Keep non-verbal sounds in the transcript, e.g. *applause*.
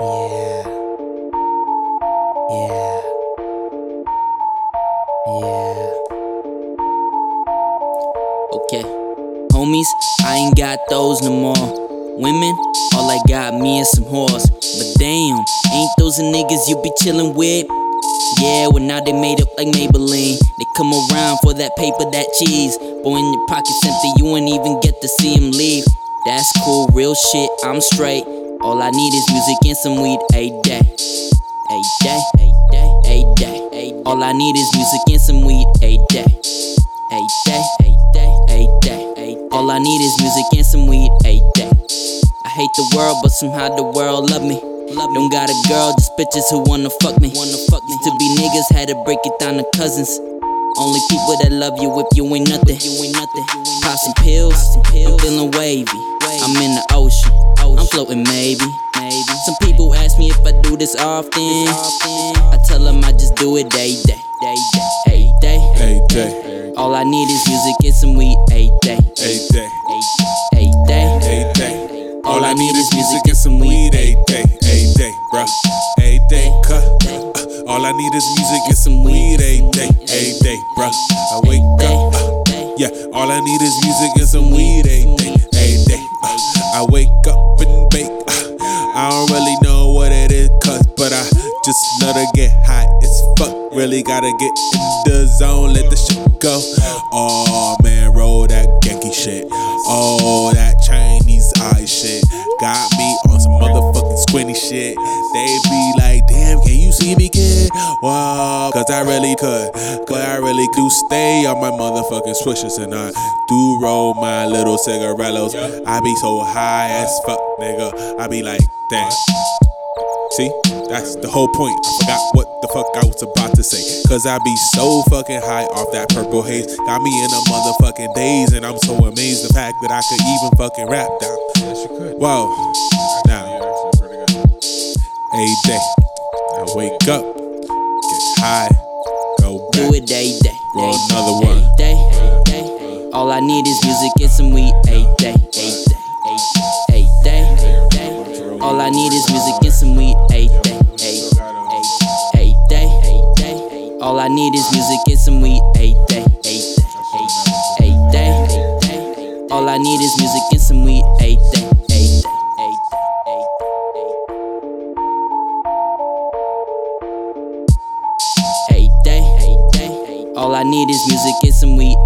Yeah. Yeah. Yeah. Okay. Homies, I ain't got those no more. Women, all I got me and some whores. But damn, ain't those the niggas you be chillin' with? Yeah, well now they made up like Maybelline. They come around for that paper, that cheese. But when your pocket's empty, you ain't even get to see them leave. That's cool, real shit, I'm straight. All I need is music and some weed a day. A day, a day, a day, a All I need is music and some weed a day. A day, a day, a day, a All I need is music and some weed a day. I hate the world, but somehow the world love me. Don't got a girl, just bitches who wanna fuck me. Wanna fuck me. Used to be niggas, had to break it down to cousins. Only people that love you if you ain't nothing. You ain't nothing. Pop some pills, I'm feeling wavy. I'm in the ocean, I'm floating maybe. Maybe. Some people ask me if I do this often. I tell them I just do it day day, day day, day. Day, All I need is music and some weed a day, a day, a day. a day. All I need is music and some weed. A day, a day, bruh. A day, cut. Uh, all I need is music and some weed. A day, a day, bruh. I wake up. uh, yeah, all I need is music and some weed. A day, day. I wake up and bake. *sighs* I don't really know what it is, cuz, but I just love to get high as fuck. Really gotta get in the zone, let the shit go. Oh man, roll that Genki shit. Oh, that Chinese eye shit. Got me on some motherfucking squinty shit. They be like, damn, can see me, kid? Wow, cause I really could. Cause I really do stay on my motherfucking swishers and I do roll my little cigarellos. I be so high as fuck, nigga. I be like, damn. See, that's the whole point. I forgot what the fuck I was about to say. Cause I be so fucking high off that purple haze. Got me in a motherfucking daze, and I'm so amazed the fact that I could even fucking rap down. Yes, you could. Whoa, now, You're actually pretty good. a day. I wake up, get high, go Do it day day, Roll day, another one. day, day. All I need is music and some weed a day, a day, a day, a day. All I need is music and some weed a day, a a day, day. All I need is music and some weed a day, a day, a day, day. All I need is music and some weed a day, All I need is music and some weed